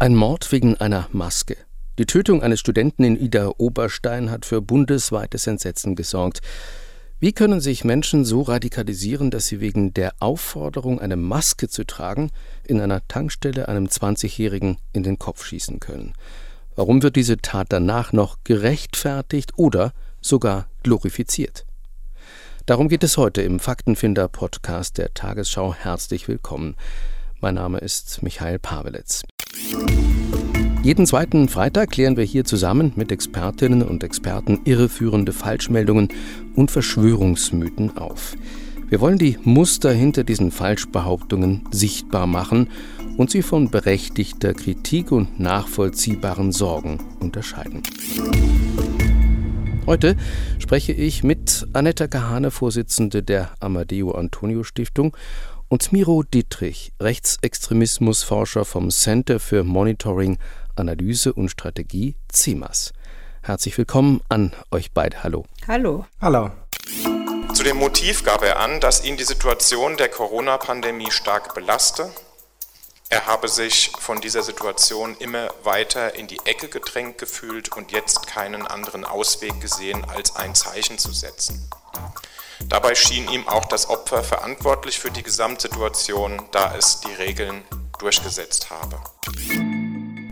Ein Mord wegen einer Maske. Die Tötung eines Studenten in Ida Oberstein hat für bundesweites Entsetzen gesorgt. Wie können sich Menschen so radikalisieren, dass sie wegen der Aufforderung, eine Maske zu tragen, in einer Tankstelle einem 20-Jährigen in den Kopf schießen können? Warum wird diese Tat danach noch gerechtfertigt oder sogar glorifiziert? Darum geht es heute im Faktenfinder-Podcast der Tagesschau. Herzlich willkommen. Mein Name ist Michael Pavelitz. Jeden zweiten Freitag klären wir hier zusammen mit Expertinnen und Experten irreführende Falschmeldungen und Verschwörungsmythen auf. Wir wollen die Muster hinter diesen Falschbehauptungen sichtbar machen und sie von berechtigter Kritik und nachvollziehbaren Sorgen unterscheiden. Heute spreche ich mit Annetta Kahane, Vorsitzende der Amadeo Antonio Stiftung, und Miro Dietrich, Rechtsextremismusforscher vom Center für Monitoring, Analyse und Strategie CIMAS. Herzlich willkommen an euch beide. Hallo. Hallo. Hallo. Zu dem Motiv gab er an, dass ihn die Situation der Corona-Pandemie stark belaste. Er habe sich von dieser Situation immer weiter in die Ecke gedrängt gefühlt und jetzt keinen anderen Ausweg gesehen, als ein Zeichen zu setzen. Dabei schien ihm auch das Opfer verantwortlich für die Gesamtsituation, da es die Regeln durchgesetzt habe.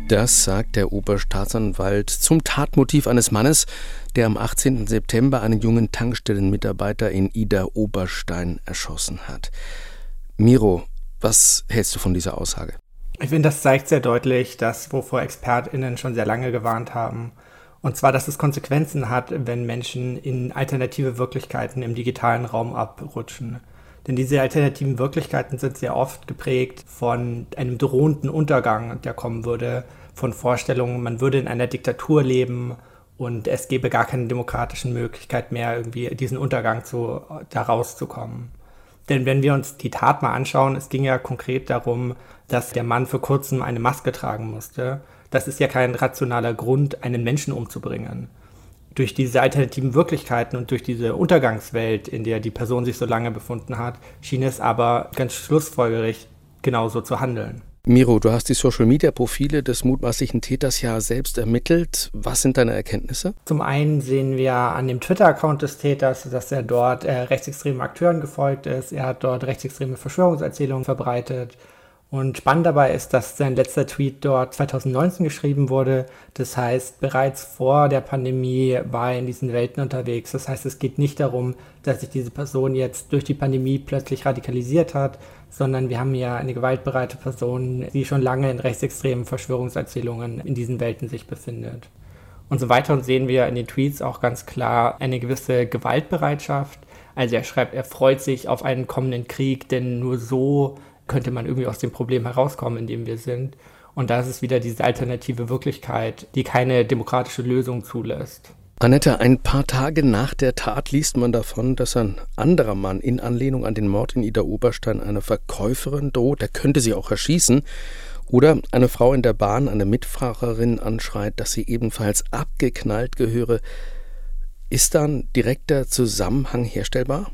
Das sagt der Oberstaatsanwalt zum Tatmotiv eines Mannes, der am 18. September einen jungen Tankstellenmitarbeiter in Ida Oberstein erschossen hat. Miro, was hältst du von dieser Aussage? Ich finde, das zeigt sehr deutlich, dass wovor ExpertInnen schon sehr lange gewarnt haben, und zwar, dass es Konsequenzen hat, wenn Menschen in alternative Wirklichkeiten im digitalen Raum abrutschen. Denn diese alternativen Wirklichkeiten sind sehr oft geprägt von einem drohenden Untergang, der kommen würde, von Vorstellungen, man würde in einer Diktatur leben und es gäbe gar keine demokratischen Möglichkeit mehr, irgendwie diesen Untergang zu, da rauszukommen. Denn wenn wir uns die Tat mal anschauen, es ging ja konkret darum, dass der Mann für kurzem eine Maske tragen musste das ist ja kein rationaler Grund, einen Menschen umzubringen. Durch diese alternativen Wirklichkeiten und durch diese Untergangswelt, in der die Person sich so lange befunden hat, schien es aber ganz schlussfolgerig genauso zu handeln. Miro, du hast die Social-Media-Profile des mutmaßlichen Täters ja selbst ermittelt. Was sind deine Erkenntnisse? Zum einen sehen wir an dem Twitter-Account des Täters, dass er dort äh, rechtsextremen Akteuren gefolgt ist. Er hat dort rechtsextreme Verschwörungserzählungen verbreitet. Und spannend dabei ist, dass sein letzter Tweet dort 2019 geschrieben wurde. Das heißt, bereits vor der Pandemie war er in diesen Welten unterwegs. Das heißt, es geht nicht darum, dass sich diese Person jetzt durch die Pandemie plötzlich radikalisiert hat, sondern wir haben ja eine gewaltbereite Person, die schon lange in rechtsextremen Verschwörungserzählungen in diesen Welten sich befindet. Und so weiter sehen wir in den Tweets auch ganz klar eine gewisse Gewaltbereitschaft. Also er schreibt, er freut sich auf einen kommenden Krieg, denn nur so könnte man irgendwie aus dem Problem herauskommen, in dem wir sind. Und da ist wieder diese alternative Wirklichkeit, die keine demokratische Lösung zulässt. Annette, ein paar Tage nach der Tat liest man davon, dass ein anderer Mann in Anlehnung an den Mord in Ida Oberstein einer Verkäuferin droht, der könnte sie auch erschießen. Oder eine Frau in der Bahn eine Mitfahrerin anschreit, dass sie ebenfalls abgeknallt gehöre. Ist da ein direkter Zusammenhang herstellbar?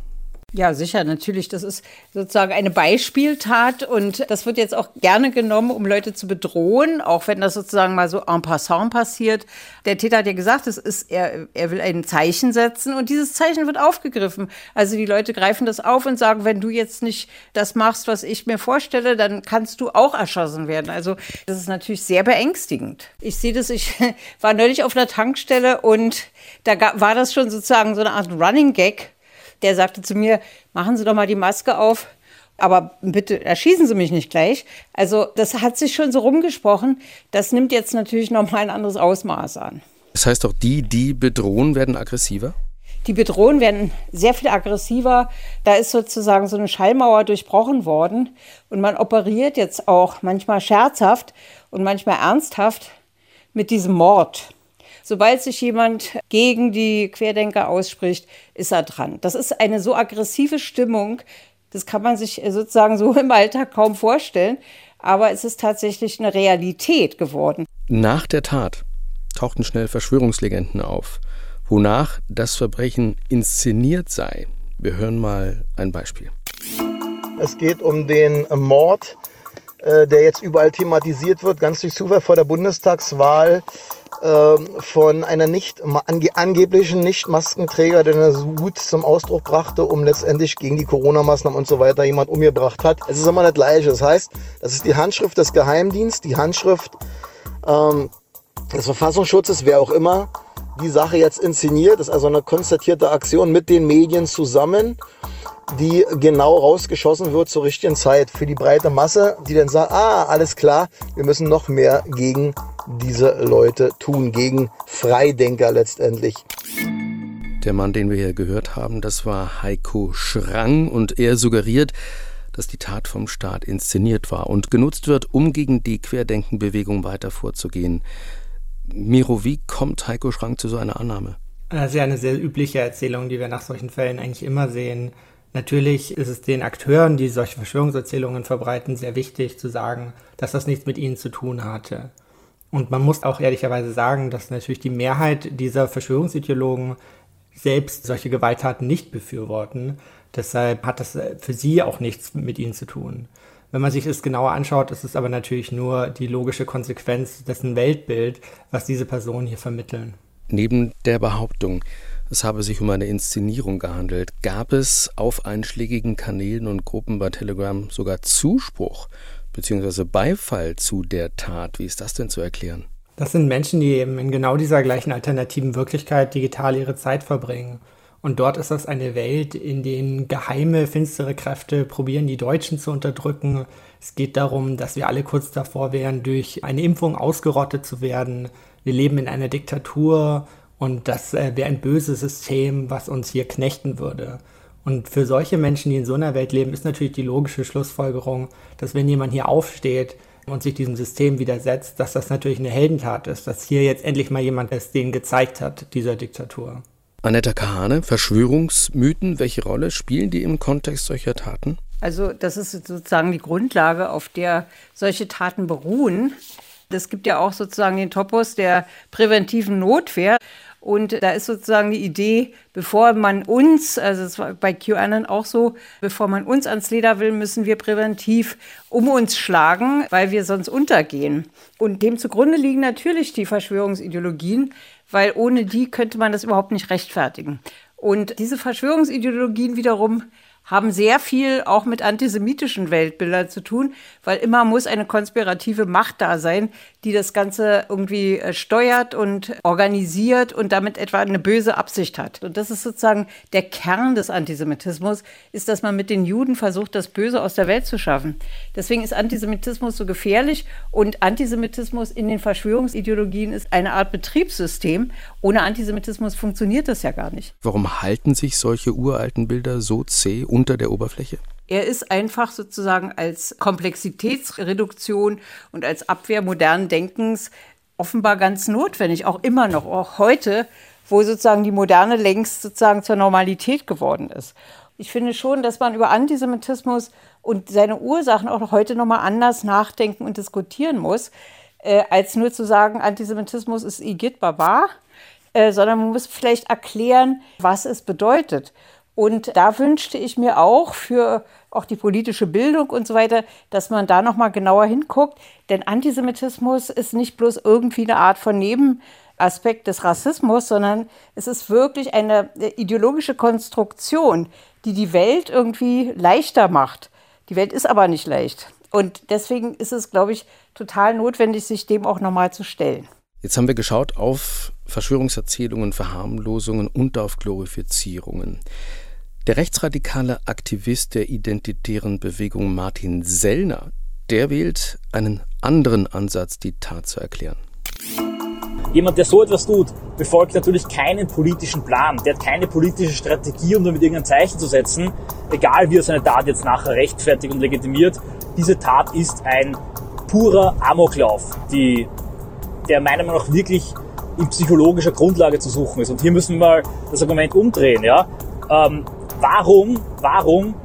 Ja, sicher, natürlich. Das ist sozusagen eine Beispieltat und das wird jetzt auch gerne genommen, um Leute zu bedrohen, auch wenn das sozusagen mal so en passant passiert. Der Täter hat ja gesagt, es ist, er, er will ein Zeichen setzen und dieses Zeichen wird aufgegriffen. Also die Leute greifen das auf und sagen, wenn du jetzt nicht das machst, was ich mir vorstelle, dann kannst du auch erschossen werden. Also das ist natürlich sehr beängstigend. Ich sehe das, ich war neulich auf einer Tankstelle und da war das schon sozusagen so eine Art Running Gag der sagte zu mir, machen Sie doch mal die Maske auf, aber bitte erschießen Sie mich nicht gleich. Also das hat sich schon so rumgesprochen. Das nimmt jetzt natürlich nochmal ein anderes Ausmaß an. Das heißt auch, die, die bedrohen, werden aggressiver? Die Bedrohungen werden sehr viel aggressiver. Da ist sozusagen so eine Schallmauer durchbrochen worden. Und man operiert jetzt auch manchmal scherzhaft und manchmal ernsthaft mit diesem Mord. Sobald sich jemand gegen die Querdenker ausspricht, ist er dran. Das ist eine so aggressive Stimmung, das kann man sich sozusagen so im Alltag kaum vorstellen. Aber es ist tatsächlich eine Realität geworden. Nach der Tat tauchten schnell Verschwörungslegenden auf, wonach das Verbrechen inszeniert sei. Wir hören mal ein Beispiel. Es geht um den Mord äh, der jetzt überall thematisiert wird, ganz durch Zufall vor der Bundestagswahl äh, von einer nicht ange angeblichen Nicht-Maskenträger, der eine Wut zum Ausdruck brachte, um letztendlich gegen die Corona-Maßnahmen und so weiter jemand umgebracht hat. Es ist immer das Gleiche. Das heißt, das ist die Handschrift des Geheimdienstes, die Handschrift ähm, des Verfassungsschutzes, wer auch immer die Sache jetzt inszeniert. Das ist also eine konstatierte Aktion mit den Medien zusammen die genau rausgeschossen wird zur richtigen Zeit für die breite Masse, die dann sagt, ah, alles klar, wir müssen noch mehr gegen diese Leute tun, gegen Freidenker letztendlich. Der Mann, den wir hier gehört haben, das war Heiko Schrang und er suggeriert, dass die Tat vom Staat inszeniert war und genutzt wird, um gegen die Querdenkenbewegung weiter vorzugehen. Miro, wie kommt Heiko Schrang zu so einer Annahme? Das ist ja eine sehr übliche Erzählung, die wir nach solchen Fällen eigentlich immer sehen. Natürlich ist es den Akteuren, die solche Verschwörungserzählungen verbreiten, sehr wichtig zu sagen, dass das nichts mit ihnen zu tun hatte. Und man muss auch ehrlicherweise sagen, dass natürlich die Mehrheit dieser Verschwörungsideologen selbst solche Gewalttaten nicht befürworten. Deshalb hat das für sie auch nichts mit ihnen zu tun. Wenn man sich es genauer anschaut, ist es aber natürlich nur die logische Konsequenz dessen Weltbild, was diese Personen hier vermitteln. Neben der Behauptung, es habe sich um eine Inszenierung gehandelt. Gab es auf einschlägigen Kanälen und Gruppen bei Telegram sogar Zuspruch bzw. Beifall zu der Tat? Wie ist das denn zu erklären? Das sind Menschen, die eben in genau dieser gleichen alternativen Wirklichkeit digital ihre Zeit verbringen. Und dort ist das eine Welt, in der geheime, finstere Kräfte probieren, die Deutschen zu unterdrücken. Es geht darum, dass wir alle kurz davor wären, durch eine Impfung ausgerottet zu werden. Wir leben in einer Diktatur und das äh, wäre ein böses System, was uns hier knechten würde. Und für solche Menschen, die in so einer Welt leben, ist natürlich die logische Schlussfolgerung, dass wenn jemand hier aufsteht und sich diesem System widersetzt, dass das natürlich eine Heldentat ist, dass hier jetzt endlich mal jemand es denen gezeigt hat, dieser Diktatur. Annetta Kahane, Verschwörungsmythen, welche Rolle spielen die im Kontext solcher Taten? Also das ist sozusagen die Grundlage, auf der solche Taten beruhen. Es gibt ja auch sozusagen den Topos der präventiven Notwehr. Und da ist sozusagen die Idee, bevor man uns, also es war bei QAnon auch so, bevor man uns ans Leder will, müssen wir präventiv um uns schlagen, weil wir sonst untergehen. Und dem zugrunde liegen natürlich die Verschwörungsideologien, weil ohne die könnte man das überhaupt nicht rechtfertigen. Und diese Verschwörungsideologien wiederum haben sehr viel auch mit antisemitischen Weltbildern zu tun, weil immer muss eine konspirative Macht da sein, die das Ganze irgendwie äh, steuert und organisiert und damit etwa eine böse Absicht hat. Und das ist sozusagen der Kern des Antisemitismus, ist, dass man mit den Juden versucht, das Böse aus der Welt zu schaffen. Deswegen ist Antisemitismus so gefährlich und Antisemitismus in den Verschwörungsideologien ist eine Art Betriebssystem. Ohne Antisemitismus funktioniert das ja gar nicht. Warum halten sich solche uralten Bilder so zäh unter der Oberfläche? Er ist einfach sozusagen als Komplexitätsreduktion und als Abwehr modernen Denkens offenbar ganz notwendig, auch immer noch, auch heute, wo sozusagen die Moderne längst sozusagen zur Normalität geworden ist. Ich finde schon, dass man über Antisemitismus und seine Ursachen auch heute nochmal anders nachdenken und diskutieren muss, äh, als nur zu sagen, Antisemitismus ist Igitt Barbar, äh, sondern man muss vielleicht erklären, was es bedeutet. Und da wünschte ich mir auch für auch die politische Bildung und so weiter, dass man da noch mal genauer hinguckt, denn Antisemitismus ist nicht bloß irgendwie eine Art von Nebenaspekt des Rassismus, sondern es ist wirklich eine ideologische Konstruktion, die die Welt irgendwie leichter macht. Die Welt ist aber nicht leicht. Und deswegen ist es, glaube ich, total notwendig, sich dem auch nochmal zu stellen. Jetzt haben wir geschaut auf Verschwörungserzählungen, Verharmlosungen und auf Glorifizierungen. Der rechtsradikale Aktivist der identitären Bewegung Martin Sellner, der wählt einen anderen Ansatz, die Tat zu erklären. Jemand, der so etwas tut, befolgt natürlich keinen politischen Plan. Der hat keine politische Strategie, um damit irgendein Zeichen zu setzen, egal wie er seine Tat jetzt nachher rechtfertigt und legitimiert. Diese Tat ist ein purer Amoklauf, die, der meiner Meinung nach wirklich in psychologischer Grundlage zu suchen ist. Und hier müssen wir mal das Argument umdrehen. Ja? Ähm, Warum, warum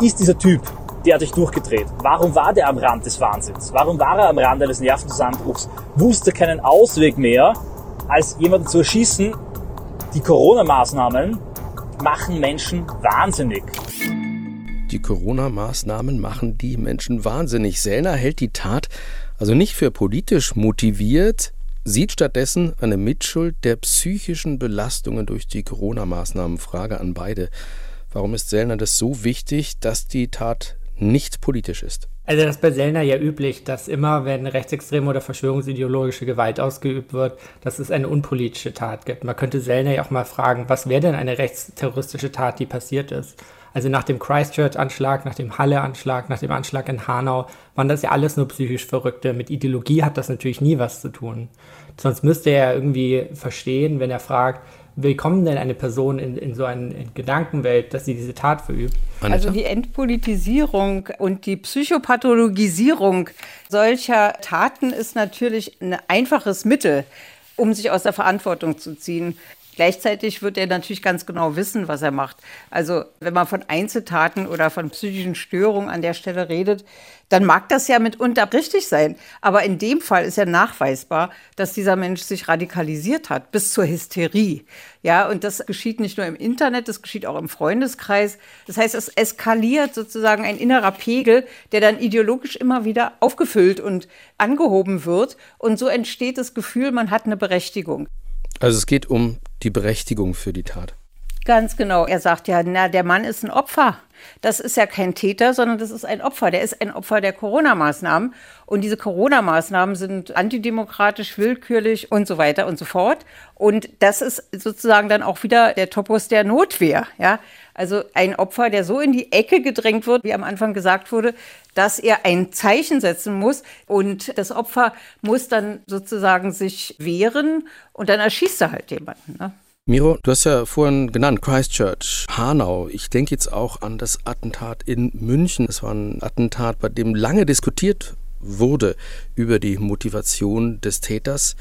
ist dieser Typ derartig durchgedreht? Warum war der am Rand des Wahnsinns? Warum war er am Rand eines Nervenzusammenbruchs? Wusste keinen Ausweg mehr, als jemanden zu erschießen? Die Corona-Maßnahmen machen Menschen wahnsinnig. Die Corona-Maßnahmen machen die Menschen wahnsinnig. Sellner hält die Tat also nicht für politisch motiviert, sieht stattdessen eine Mitschuld der psychischen Belastungen durch die Corona-Maßnahmen. Frage an beide. Warum ist Sellner das so wichtig, dass die Tat nicht politisch ist? Also das ist bei Sellner ja üblich, dass immer, wenn rechtsextreme oder verschwörungsideologische Gewalt ausgeübt wird, dass es eine unpolitische Tat gibt. Man könnte Sellner ja auch mal fragen, was wäre denn eine rechtsterroristische Tat, die passiert ist? Also nach dem Christchurch-Anschlag, nach dem Halle-Anschlag, nach dem Anschlag in Hanau waren das ja alles nur psychisch Verrückte. Mit Ideologie hat das natürlich nie was zu tun. Sonst müsste er irgendwie verstehen, wenn er fragt, wie kommt denn eine Person in, in so eine Gedankenwelt, dass sie diese Tat verübt? Also die Entpolitisierung und die Psychopathologisierung solcher Taten ist natürlich ein einfaches Mittel, um sich aus der Verantwortung zu ziehen. Gleichzeitig wird er natürlich ganz genau wissen, was er macht. Also wenn man von Einzeltaten oder von psychischen Störungen an der Stelle redet, dann mag das ja mitunter richtig sein. Aber in dem Fall ist ja nachweisbar, dass dieser Mensch sich radikalisiert hat, bis zur Hysterie. Ja, und das geschieht nicht nur im Internet, das geschieht auch im Freundeskreis. Das heißt, es eskaliert sozusagen ein innerer Pegel, der dann ideologisch immer wieder aufgefüllt und angehoben wird. Und so entsteht das Gefühl, man hat eine Berechtigung. Also es geht um die Berechtigung für die Tat. Ganz genau. Er sagt ja, na, der Mann ist ein Opfer. Das ist ja kein Täter, sondern das ist ein Opfer. Der ist ein Opfer der Corona-Maßnahmen. Und diese Corona-Maßnahmen sind antidemokratisch, willkürlich und so weiter und so fort. Und das ist sozusagen dann auch wieder der Topos der Notwehr. Ja? Also ein Opfer, der so in die Ecke gedrängt wird, wie am Anfang gesagt wurde, dass er ein Zeichen setzen muss. Und das Opfer muss dann sozusagen sich wehren und dann erschießt er halt jemanden. Ne? Miro, du hast ja vorhin genannt, Christchurch, Hanau. Ich denke jetzt auch an das Attentat in München. Es war ein Attentat, bei dem lange diskutiert wurde über die Motivation des Täters.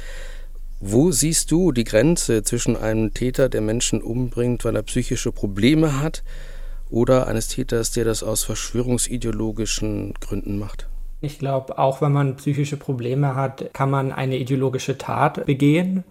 Wo siehst du die Grenze zwischen einem Täter, der Menschen umbringt, weil er psychische Probleme hat, oder eines Täters, der das aus verschwörungsideologischen Gründen macht? Ich glaube, auch wenn man psychische Probleme hat, kann man eine ideologische Tat begehen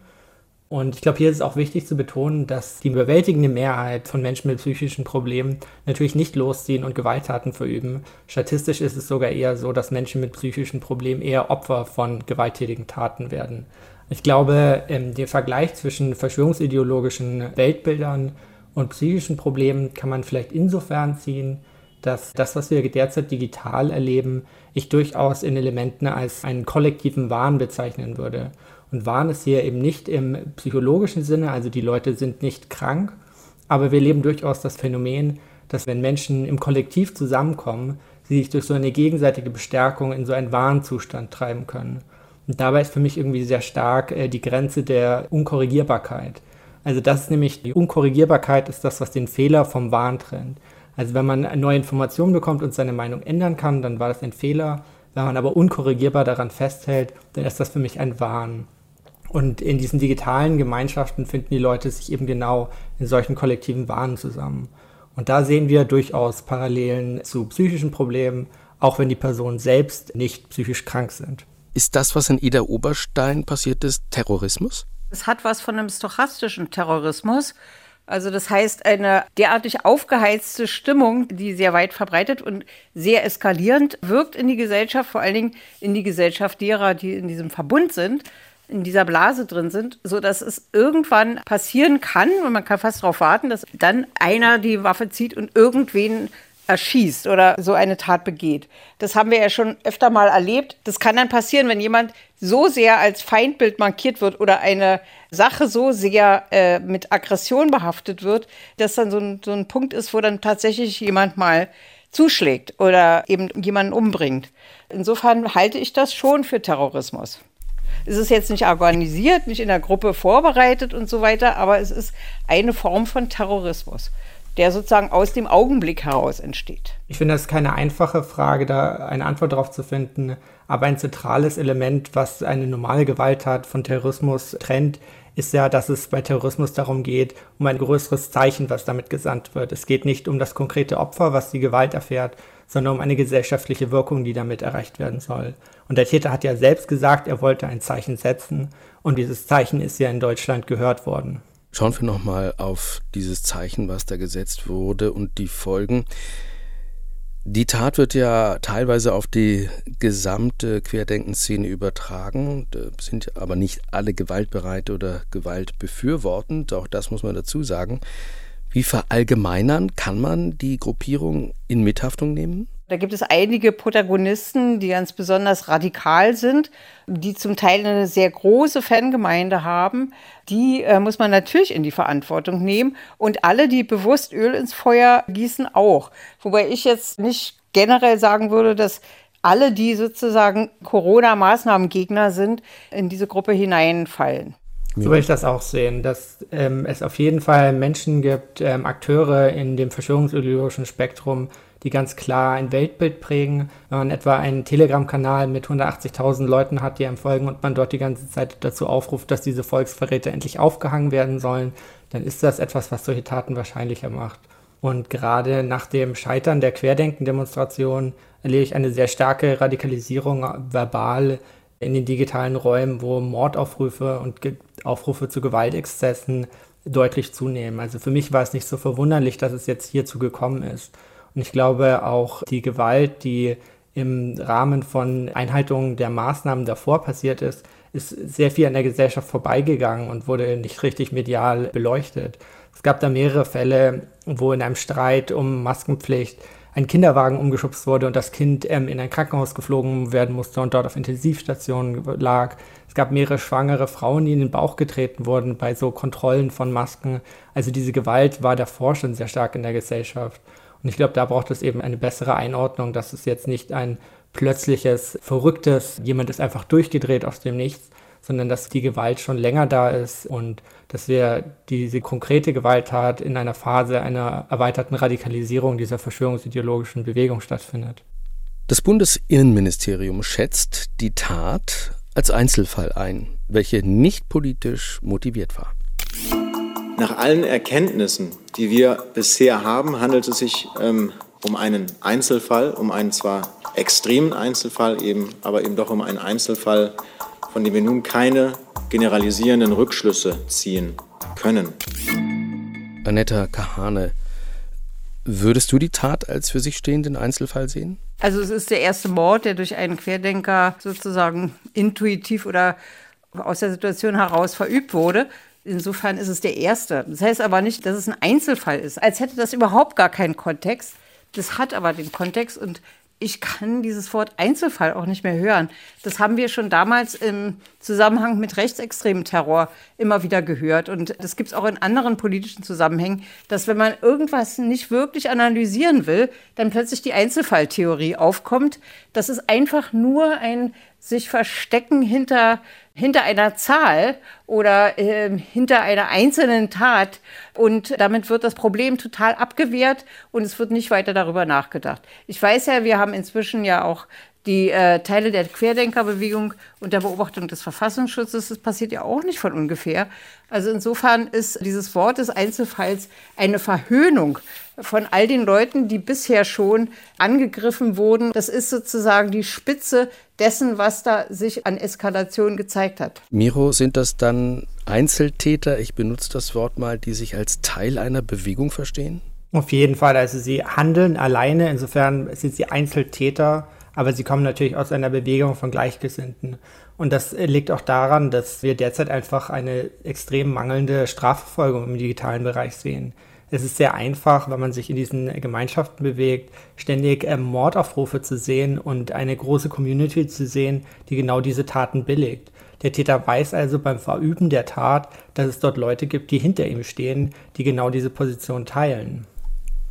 und ich glaube, hier ist es auch wichtig zu betonen, dass die überwältigende Mehrheit von Menschen mit psychischen Problemen natürlich nicht losziehen und Gewalttaten verüben. Statistisch ist es sogar eher so, dass Menschen mit psychischen Problemen eher Opfer von gewalttätigen Taten werden. Ich glaube, ähm, der Vergleich zwischen verschwörungsideologischen Weltbildern und psychischen Problemen kann man vielleicht insofern ziehen, dass das, was wir derzeit digital erleben, ich durchaus in Elementen als einen kollektiven Wahn bezeichnen würde. Und Wahn ist hier eben nicht im psychologischen Sinne, also die Leute sind nicht krank, aber wir leben durchaus das Phänomen, dass wenn Menschen im Kollektiv zusammenkommen, sie sich durch so eine gegenseitige Bestärkung in so einen Wahnzustand treiben können. Und dabei ist für mich irgendwie sehr stark äh, die Grenze der Unkorrigierbarkeit. Also das ist nämlich, die Unkorrigierbarkeit ist das, was den Fehler vom Wahn trennt. Also wenn man neue Informationen bekommt und seine Meinung ändern kann, dann war das ein Fehler. Wenn man aber unkorrigierbar daran festhält, dann ist das für mich ein Wahn. Und in diesen digitalen Gemeinschaften finden die Leute sich eben genau in solchen kollektiven Wahnen zusammen. Und da sehen wir durchaus Parallelen zu psychischen Problemen, auch wenn die Personen selbst nicht psychisch krank sind. Ist das, was in Ida Oberstein passiert ist, Terrorismus? Es hat was von einem stochastischen Terrorismus. Also das heißt, eine derartig aufgeheizte Stimmung, die sehr weit verbreitet und sehr eskalierend wirkt in die Gesellschaft, vor allen Dingen in die Gesellschaft derer, die in diesem Verbund sind in dieser Blase drin sind, so dass es irgendwann passieren kann und man kann fast darauf warten, dass dann einer die Waffe zieht und irgendwen erschießt oder so eine Tat begeht. Das haben wir ja schon öfter mal erlebt. Das kann dann passieren, wenn jemand so sehr als Feindbild markiert wird oder eine Sache so sehr äh, mit Aggression behaftet wird, dass dann so ein, so ein Punkt ist, wo dann tatsächlich jemand mal zuschlägt oder eben jemanden umbringt. Insofern halte ich das schon für Terrorismus. Es ist jetzt nicht organisiert, nicht in der Gruppe vorbereitet und so weiter, aber es ist eine Form von Terrorismus, der sozusagen aus dem Augenblick heraus entsteht. Ich finde, das ist keine einfache Frage, da eine Antwort darauf zu finden. Aber ein zentrales Element, was eine normale Gewalttat von Terrorismus trennt, ist ja, dass es bei Terrorismus darum geht, um ein größeres Zeichen, was damit gesandt wird. Es geht nicht um das konkrete Opfer, was die Gewalt erfährt, sondern um eine gesellschaftliche Wirkung, die damit erreicht werden soll. Und der Täter hat ja selbst gesagt, er wollte ein Zeichen setzen und dieses Zeichen ist ja in Deutschland gehört worden. Schauen wir nochmal auf dieses Zeichen, was da gesetzt wurde und die Folgen. Die Tat wird ja teilweise auf die gesamte Querdenkenszene übertragen, da sind aber nicht alle gewaltbereit oder gewaltbefürwortend, auch das muss man dazu sagen. Wie verallgemeinern kann man die Gruppierung in Mithaftung nehmen? Da gibt es einige Protagonisten, die ganz besonders radikal sind, die zum Teil eine sehr große Fangemeinde haben. Die äh, muss man natürlich in die Verantwortung nehmen. Und alle, die bewusst Öl ins Feuer gießen, auch. Wobei ich jetzt nicht generell sagen würde, dass alle, die sozusagen Corona-Maßnahmengegner sind, in diese Gruppe hineinfallen. So würde ich das auch sehen, dass ähm, es auf jeden Fall Menschen gibt, ähm, Akteure in dem verschwörungsideologischen Spektrum, die ganz klar ein Weltbild prägen. Wenn man etwa einen Telegram-Kanal mit 180.000 Leuten hat, die einem folgen und man dort die ganze Zeit dazu aufruft, dass diese Volksverräter endlich aufgehangen werden sollen, dann ist das etwas, was solche Taten wahrscheinlicher macht. Und gerade nach dem Scheitern der Querdenken-Demonstration erlebe ich eine sehr starke Radikalisierung verbal in den digitalen Räumen, wo Mordaufrufe und Aufrufe zu Gewaltexzessen deutlich zunehmen. Also für mich war es nicht so verwunderlich, dass es jetzt hierzu gekommen ist. Und ich glaube auch die Gewalt, die im Rahmen von Einhaltung der Maßnahmen davor passiert ist, ist sehr viel an der Gesellschaft vorbeigegangen und wurde nicht richtig medial beleuchtet. Es gab da mehrere Fälle, wo in einem Streit um Maskenpflicht ein Kinderwagen umgeschubst wurde und das Kind ähm, in ein Krankenhaus geflogen werden musste und dort auf Intensivstationen lag. Es gab mehrere schwangere Frauen, die in den Bauch getreten wurden bei so Kontrollen von Masken. Also diese Gewalt war davor schon sehr stark in der Gesellschaft. Und ich glaube, da braucht es eben eine bessere Einordnung, dass es jetzt nicht ein plötzliches, verrücktes, jemand ist einfach durchgedreht aus dem Nichts, sondern dass die Gewalt schon länger da ist und dass wir diese konkrete Gewalttat in einer Phase einer erweiterten Radikalisierung dieser verschwörungsideologischen Bewegung stattfindet. Das Bundesinnenministerium schätzt die Tat als Einzelfall ein, welche nicht politisch motiviert war. Nach allen Erkenntnissen, die wir bisher haben, handelt es sich ähm, um einen Einzelfall, um einen zwar extremen Einzelfall, eben, aber eben doch um einen Einzelfall, von dem wir nun keine generalisierenden Rückschlüsse ziehen können. Anetta Kahane, würdest du die Tat als für sich stehenden Einzelfall sehen? Also es ist der erste Mord, der durch einen Querdenker sozusagen intuitiv oder aus der Situation heraus verübt wurde. Insofern ist es der erste. Das heißt aber nicht, dass es ein Einzelfall ist, als hätte das überhaupt gar keinen Kontext. Das hat aber den Kontext und ich kann dieses Wort Einzelfall auch nicht mehr hören. Das haben wir schon damals im Zusammenhang mit rechtsextremen Terror immer wieder gehört. Und das gibt es auch in anderen politischen Zusammenhängen, dass wenn man irgendwas nicht wirklich analysieren will, dann plötzlich die Einzelfalltheorie aufkommt. Das ist einfach nur ein sich verstecken hinter, hinter einer Zahl oder äh, hinter einer einzelnen Tat. Und damit wird das Problem total abgewehrt und es wird nicht weiter darüber nachgedacht. Ich weiß ja, wir haben inzwischen ja auch die äh, Teile der Querdenkerbewegung unter Beobachtung des Verfassungsschutzes. Das passiert ja auch nicht von ungefähr. Also insofern ist dieses Wort des Einzelfalls eine Verhöhnung von all den Leuten, die bisher schon angegriffen wurden. Das ist sozusagen die Spitze dessen, was da sich an Eskalation gezeigt hat. Miro, sind das dann Einzeltäter, ich benutze das Wort mal, die sich als Teil einer Bewegung verstehen? Auf jeden Fall. Also sie handeln alleine, insofern sind sie Einzeltäter aber sie kommen natürlich aus einer Bewegung von Gleichgesinnten. Und das liegt auch daran, dass wir derzeit einfach eine extrem mangelnde Strafverfolgung im digitalen Bereich sehen. Es ist sehr einfach, wenn man sich in diesen Gemeinschaften bewegt, ständig ähm, Mordaufrufe zu sehen und eine große Community zu sehen, die genau diese Taten billigt. Der Täter weiß also beim Verüben der Tat, dass es dort Leute gibt, die hinter ihm stehen, die genau diese Position teilen.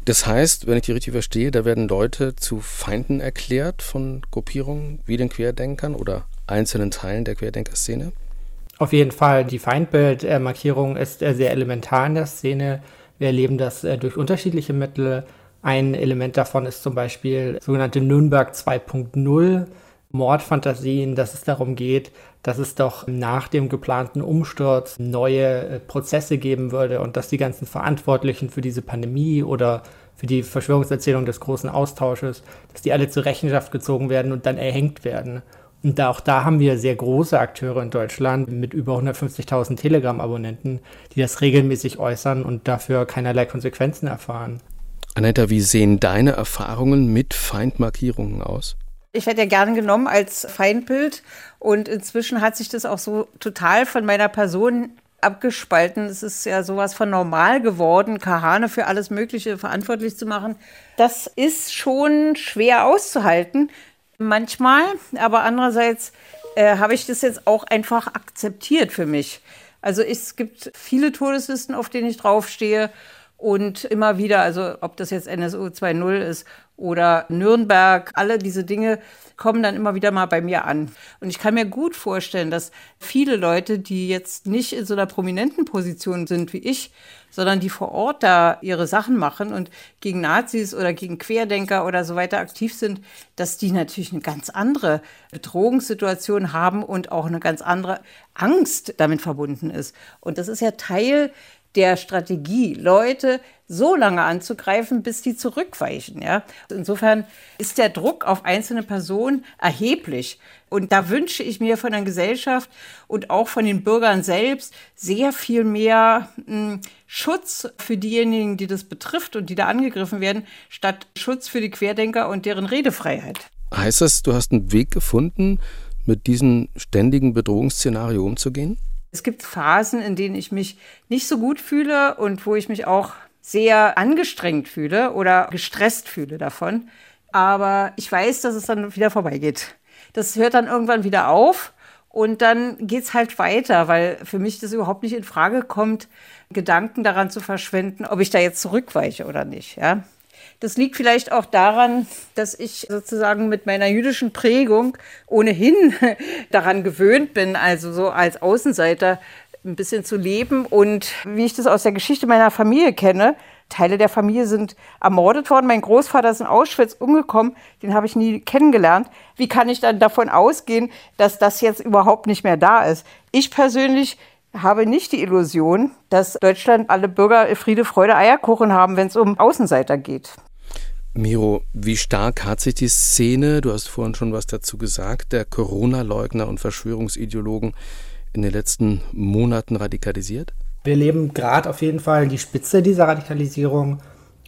Das heißt, wenn ich die richtig verstehe, da werden Leute zu Feinden erklärt von Gruppierungen wie den Querdenkern oder einzelnen Teilen der Querdenkerszene? Auf jeden Fall. Die Feindbildmarkierung ist äh, sehr elementar in der Szene. Wir erleben das äh, durch unterschiedliche Mittel. Ein Element davon ist zum Beispiel sogenannte Nürnberg 2.0 Mordfantasien, dass es darum geht, dass es doch nach dem geplanten Umsturz neue äh, Prozesse geben würde und dass die ganzen Verantwortlichen für diese Pandemie oder für die Verschwörungserzählung des großen Austausches, dass die alle zur Rechenschaft gezogen werden und dann erhängt werden. Und da, auch da haben wir sehr große Akteure in Deutschland mit über 150.000 Telegram-Abonnenten, die das regelmäßig äußern und dafür keinerlei Konsequenzen erfahren. Anetta, wie sehen deine Erfahrungen mit Feindmarkierungen aus? Ich werde ja gerne genommen als Feindbild und inzwischen hat sich das auch so total von meiner Person abgespalten. Es ist ja sowas von normal geworden, Kahane für alles Mögliche verantwortlich zu machen. Das ist schon schwer auszuhalten manchmal, aber andererseits äh, habe ich das jetzt auch einfach akzeptiert für mich. Also es gibt viele Todeslisten, auf denen ich draufstehe und immer wieder, also ob das jetzt NSU 2.0 ist oder Nürnberg, alle diese Dinge kommen dann immer wieder mal bei mir an. Und ich kann mir gut vorstellen, dass viele Leute, die jetzt nicht in so einer prominenten Position sind wie ich, sondern die vor Ort da ihre Sachen machen und gegen Nazis oder gegen Querdenker oder so weiter aktiv sind, dass die natürlich eine ganz andere Bedrohungssituation haben und auch eine ganz andere Angst damit verbunden ist. Und das ist ja Teil der Strategie, Leute so lange anzugreifen, bis die zurückweichen. Ja? Insofern ist der Druck auf einzelne Personen erheblich. Und da wünsche ich mir von der Gesellschaft und auch von den Bürgern selbst sehr viel mehr mh, hm, Schutz für diejenigen, die das betrifft und die da angegriffen werden, statt Schutz für die Querdenker und deren Redefreiheit. Heißt das, du hast einen Weg gefunden, mit diesem ständigen Bedrohungsszenario umzugehen? Es gibt Phasen, in denen ich mich nicht so gut fühle und wo ich mich auch sehr angestrengt fühle oder gestresst fühle davon. Aber ich weiß, dass es dann wieder vorbeigeht. Das hört dann irgendwann wieder auf und dann geht es halt weiter, weil für mich das überhaupt nicht in Frage kommt, Gedanken daran zu verschwenden, ob ich da jetzt zurückweiche oder nicht. Ja? Das liegt vielleicht auch daran, dass ich sozusagen mit meiner jüdischen Prägung ohnehin daran gewöhnt bin, also so als Außenseiter ein bisschen zu leben. Und wie ich das aus der Geschichte meiner Familie kenne, Teile der Familie sind ermordet worden. Mein Großvater ist in Auschwitz umgekommen. Den habe ich nie kennengelernt. Wie kann ich dann davon ausgehen, dass das jetzt überhaupt nicht mehr da ist? Ich persönlich habe nicht die Illusion, dass Deutschland alle Bürger Friede, Freude, Eierkuchen haben, wenn es um Außenseiter geht. Miro, wie stark hat sich die Szene, du hast vorhin schon was dazu gesagt, der Corona-Leugner und Verschwörungsideologen in den letzten Monaten radikalisiert? Wir leben gerade auf jeden Fall die Spitze dieser Radikalisierung,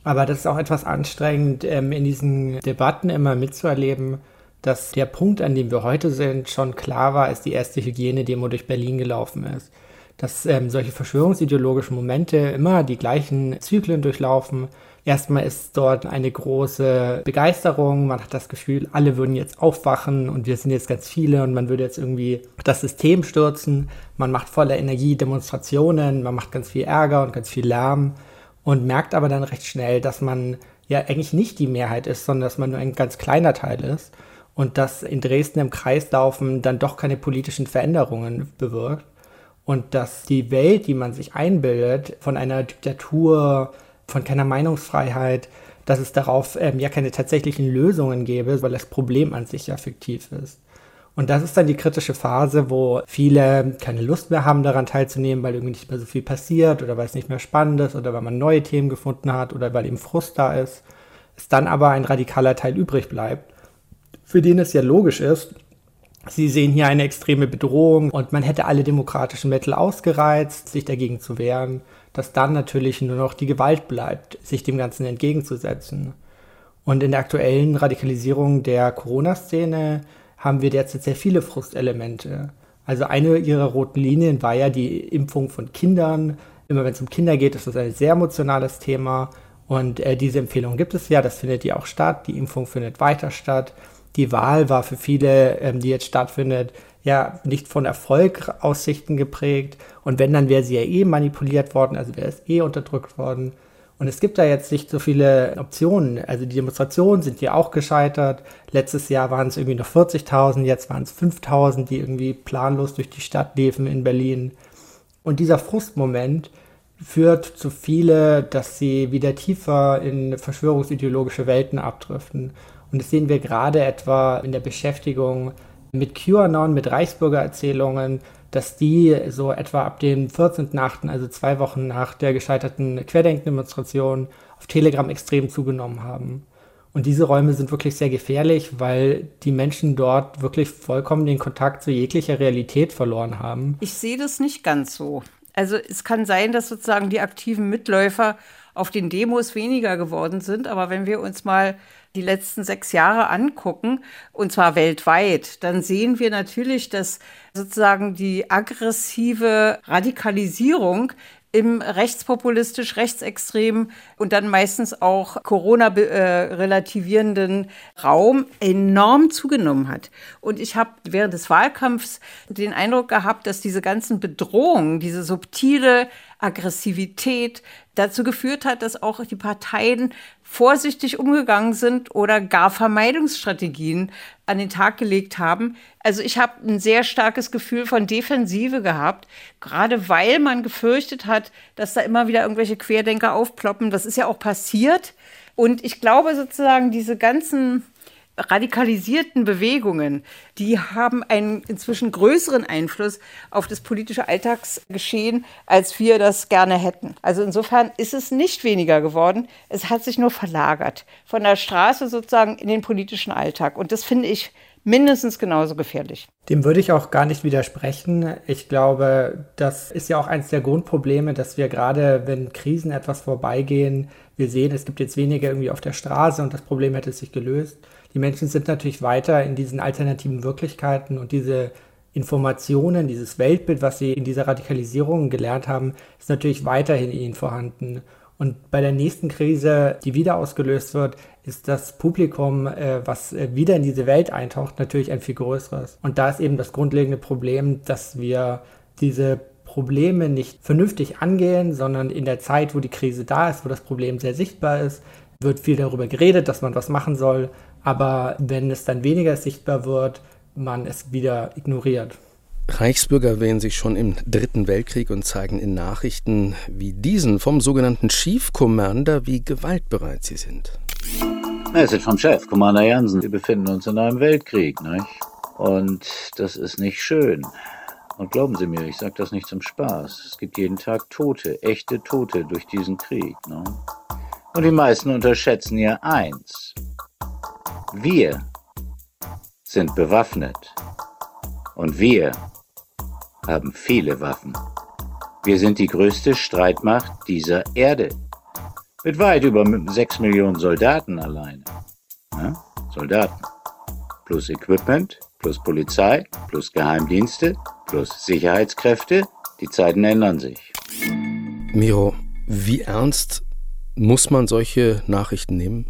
aber das ist auch etwas anstrengend, ähm, in diesen Debatten immer mitzuerleben, dass der Punkt, an dem wir heute sind, schon klar war, als die erste Hygienedemo durch Berlin gelaufen ist dass ähm, solche verschwörungsideologischen Momente immer die gleichen Zyklen durchlaufen. Erstmal ist dort eine große Begeisterung, man hat das Gefühl, alle würden jetzt aufwachen und wir sind jetzt ganz viele und man würde jetzt irgendwie das System stürzen. Man macht voller Energie Demonstrationen, man macht ganz viel Ärger und ganz viel Lärm und merkt aber dann recht schnell, dass man ja eigentlich nicht die Mehrheit ist, sondern dass man nur ein ganz kleiner Teil ist und dass in Dresden im Kreislaufen dann doch keine politischen Veränderungen bewirkt und dass die Welt, die man sich einbildet, von einer Diktatur, von keiner Meinungsfreiheit, dass es darauf ähm, ja keine tatsächlichen Lösungen gäbe, weil das Problem an sich ja fiktiv ist. Und das ist dann die kritische Phase, wo viele keine Lust mehr haben, daran teilzunehmen, weil irgendwie nicht mehr so viel passiert oder weil es nicht mehr spannend ist oder weil man neue Themen gefunden hat oder weil eben Frust da ist. Es dann aber ein radikaler Teil übrig bleibt, für den es ja logisch ist, Sie sehen hier eine extreme Bedrohung und man hätte alle demokratischen Mittel ausgereizt, sich dagegen zu wehren, dass dann natürlich nur noch die Gewalt bleibt, sich dem Ganzen entgegenzusetzen. Und in der aktuellen Radikalisierung der Corona-Szene haben wir derzeit sehr viele Frustelemente. Also eine ihrer roten Linien war ja die Impfung von Kindern. Immer wenn es um Kinder geht, ist das ein sehr emotionales Thema. Und äh, diese Empfehlung gibt es ja, das findet ja auch statt. Die Impfung findet weiter statt die Wahl war für viele, ähm, die jetzt stattfindet, ja nicht von Erfolgaussichten geprägt. Und wenn, dann wäre sie ja eh manipuliert worden, also wäre es eh unterdrückt worden. Und es gibt da jetzt nicht so viele Optionen. Also die Demonstrationen sind ja auch gescheitert. Letztes Jahr waren es irgendwie noch 40.000, jetzt waren es 5.000, die irgendwie planlos durch die Stadt liefen in Berlin. Und dieser Frustmoment führt zu viele, dass sie wieder tiefer in verschwörungsideologische Welten abdriften. Und das sehen wir gerade etwa in der Beschäftigung mit QAnon, mit Reichsbürgererzählungen, dass die so etwa ab dem 14.8., also zwei Wochen nach der gescheiterten Querdenkendemonstration, auf Telegram extrem zugenommen haben. Und diese Räume sind wirklich sehr gefährlich, weil die Menschen dort wirklich vollkommen den Kontakt zu jeglicher Realität verloren haben. Ich sehe das nicht ganz so. Also es kann sein, dass sozusagen die aktiven Mitläufer auf den Demos weniger geworden sind. Aber wenn wir uns mal die letzten sechs Jahre angucken, und zwar weltweit, dann sehen wir natürlich, dass sozusagen die aggressive Radikalisierung im rechtspopulistisch, rechtsextremen und dann meistens auch Corona-relativierenden Raum enorm zugenommen hat. Und ich habe während des Wahlkampfs den Eindruck gehabt, dass diese ganzen Bedrohungen, diese subtile Aggressivität dazu geführt hat, dass auch die Parteien vorsichtig umgegangen sind oder gar Vermeidungsstrategien an den Tag gelegt haben. Also ich habe ein sehr starkes Gefühl von Defensive gehabt, gerade weil man gefürchtet hat, dass da immer wieder irgendwelche Querdenker aufploppen. Das ist ja auch passiert. Und ich glaube sozusagen, diese ganzen radikalisierten Bewegungen, die haben einen inzwischen größeren Einfluss auf das politische Alltagsgeschehen, als wir das gerne hätten. Also insofern ist es nicht weniger geworden, es hat sich nur verlagert von der Straße sozusagen in den politischen Alltag. Und das finde ich mindestens genauso gefährlich. Dem würde ich auch gar nicht widersprechen. Ich glaube, das ist ja auch eines der Grundprobleme, dass wir gerade, wenn Krisen etwas vorbeigehen, wir sehen, es gibt jetzt weniger irgendwie auf der Straße und das Problem hätte sich gelöst die Menschen sind natürlich weiter in diesen alternativen Wirklichkeiten und diese Informationen, dieses Weltbild, was sie in dieser Radikalisierung gelernt haben, ist natürlich weiterhin in ihnen vorhanden. Und bei der nächsten Krise, die wieder ausgelöst wird, ist das Publikum, äh, was äh, wieder in diese Welt eintaucht, natürlich ein viel größeres. Und da ist eben das grundlegende Problem, dass wir diese Probleme nicht vernünftig angehen, sondern in der Zeit, wo die Krise da ist, wo das Problem sehr sichtbar ist, wird viel darüber geredet, dass man was machen soll, aber wenn es dann weniger sichtbar wird, man es wieder ignoriert. Reichsbürger wählen sich schon im Dritten Weltkrieg und zeigen in Nachrichten wie diesen vom sogenannten Chief Commander, wie gewaltbereit sie sind. Es ist vom Chef, Commander Jansen. Wir befinden uns in einem Weltkrieg, nicht? Und das ist nicht schön. Und glauben Sie mir, ich sage das nicht zum Spaß. Es gibt jeden Tag Tote, echte Tote durch diesen Krieg. Ne? Und die meisten unterschätzen ja eins. Wir sind bewaffnet und wir haben viele Waffen. Wir sind die größte Streitmacht dieser Erde. Mit weit über sechs Millionen Soldaten alleine. Ja? Soldaten. Plus Equipment, plus Polizei, plus Geheimdienste, plus Sicherheitskräfte. Die Zeiten ändern sich. Miro, wie ernst muss man solche Nachrichten nehmen?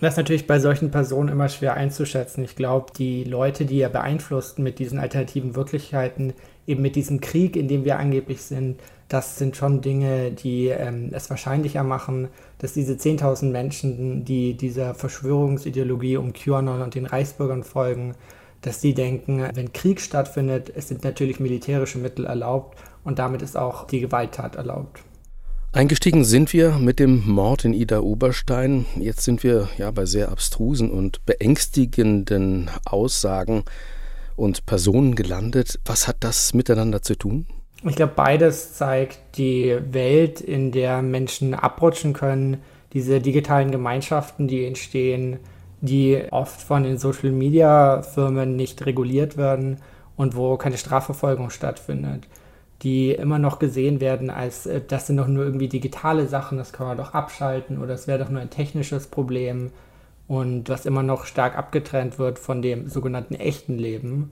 Das ist natürlich bei solchen Personen immer schwer einzuschätzen. Ich glaube, die Leute, die er beeinflussten mit diesen alternativen Wirklichkeiten, eben mit diesem Krieg, in dem wir angeblich sind, das sind schon Dinge, die ähm, es wahrscheinlicher machen, dass diese 10.000 Menschen, die dieser Verschwörungsideologie um QAnon und den Reichsbürgern folgen, dass die denken, wenn Krieg stattfindet, es sind natürlich militärische Mittel erlaubt und damit ist auch die Gewalttat erlaubt. Eingestiegen sind wir mit dem Mord in Ida Oberstein. Jetzt sind wir ja bei sehr abstrusen und beängstigenden Aussagen und Personen gelandet. Was hat das miteinander zu tun? Ich glaube, beides zeigt die Welt, in der Menschen abrutschen können, diese digitalen Gemeinschaften, die entstehen, die oft von den Social-Media-Firmen nicht reguliert werden und wo keine Strafverfolgung stattfindet die immer noch gesehen werden als, äh, das sind doch nur irgendwie digitale Sachen, das kann man doch abschalten oder es wäre doch nur ein technisches Problem und was immer noch stark abgetrennt wird von dem sogenannten echten Leben.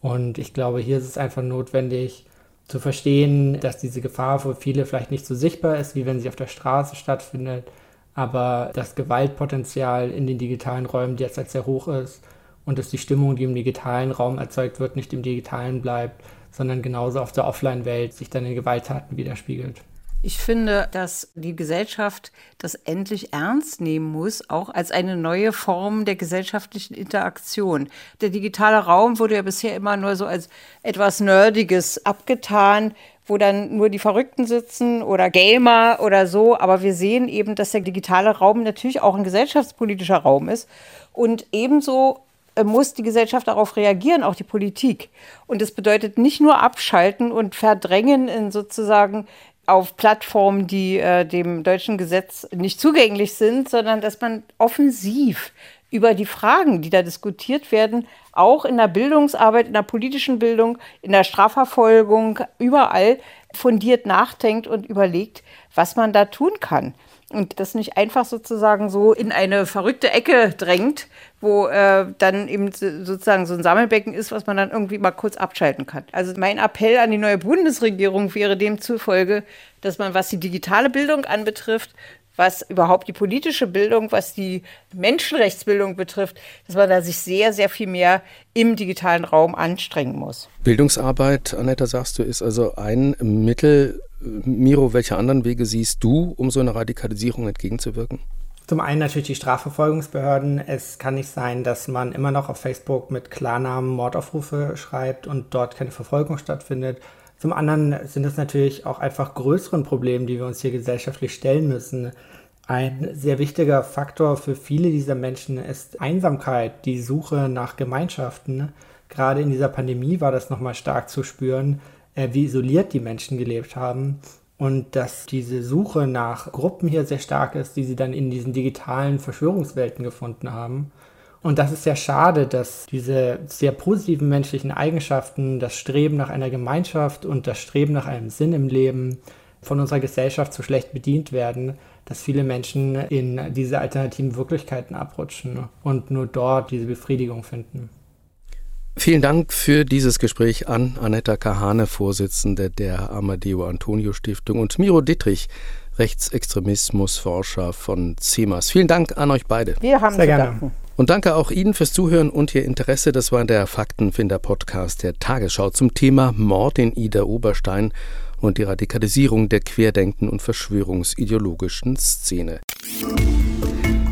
Und ich glaube, hier ist es einfach notwendig zu verstehen, dass diese Gefahr für viele vielleicht nicht so sichtbar ist, wie wenn sie auf der Straße stattfindet, aber das Gewaltpotenzial in den digitalen Räumen derzeit sehr hoch ist und dass die Stimmung, die im digitalen Raum erzeugt wird, nicht im digitalen bleibt, sondern genauso auf der Offline-Welt sich dann in Gewalttaten widerspiegelt. Ich finde, dass die Gesellschaft das endlich ernst nehmen muss, auch als eine neue Form der gesellschaftlichen Interaktion. Der digitale Raum wurde ja bisher immer nur so als etwas Nerdiges abgetan, wo dann nur die Verrückten sitzen oder Gamer oder so. Aber wir sehen eben, dass der digitale Raum natürlich auch ein gesellschaftspolitischer Raum ist und ebenso muss die Gesellschaft darauf reagieren, auch die Politik. Und das bedeutet nicht nur abschalten und verdrängen in sozusagen auf Plattformen, die äh, dem deutschen Gesetz nicht zugänglich sind, sondern dass man offensiv über die Fragen, die da diskutiert werden, auch in der Bildungsarbeit, in der politischen Bildung, in der Strafverfolgung, überall fundiert nachdenkt und überlegt, was man da tun kann. Und das nicht einfach sozusagen so in eine verrückte Ecke drängt, wo äh, dann eben sozusagen so ein Sammelbecken ist, was man dann irgendwie mal kurz abschalten kann. Also mein Appell an die neue Bundesregierung wäre demzufolge, dass man, was die digitale Bildung anbetrifft, was überhaupt die politische Bildung, was die Menschenrechtsbildung betrifft, dass man da sich sehr, sehr viel mehr im digitalen Raum anstrengen muss. Bildungsarbeit, Annetta, sagst du, ist also ein Mittel. Miro, welche anderen Wege siehst du, um so einer Radikalisierung entgegenzuwirken? Zum einen natürlich die Strafverfolgungsbehörden. Es kann nicht sein, dass man immer noch auf Facebook mit Klarnamen Mordaufrufe schreibt und dort keine Verfolgung stattfindet. Zum anderen sind es natürlich auch einfach größeren Problemen, die wir uns hier gesellschaftlich stellen müssen. Ein sehr wichtiger Faktor für viele dieser Menschen ist Einsamkeit, die Suche nach Gemeinschaften. Gerade in dieser Pandemie war das nochmal stark zu spüren, äh, wie isoliert die Menschen gelebt haben und dass diese Suche nach Gruppen hier sehr stark ist, die sie dann in diesen digitalen Verschwörungswelten gefunden haben. Und das ist sehr schade, dass diese sehr positiven menschlichen Eigenschaften, das Streben nach einer Gemeinschaft und das Streben nach einem Sinn im Leben von unserer Gesellschaft so schlecht bedient werden, dass viele Menschen in diese alternativen Wirklichkeiten abrutschen und nur dort diese Befriedigung finden. Vielen Dank für dieses Gespräch an Anetta Kahane, Vorsitzende der Amadeo Antonio Stiftung und Miro Dittrich, Rechtsextremismusforscher von CEMAS. Vielen Dank an euch beide. Wir haben Sehr gerne. Danken. Und danke auch Ihnen fürs Zuhören und Ihr Interesse. Das war der Faktenfinder-Podcast der Tagesschau zum Thema Mord in Ida Oberstein und die Radikalisierung der querdenken und verschwörungsideologischen Szene.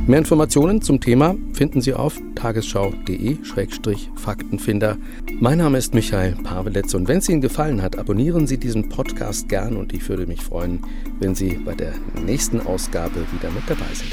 Mehr Informationen zum Thema finden Sie auf tagesschau.de-faktenfinder. Mein Name ist Michael Paveletz und wenn es Ihnen gefallen hat, abonnieren Sie diesen Podcast gern und ich würde mich freuen, wenn Sie bei der nächsten Ausgabe wieder mit dabei sind.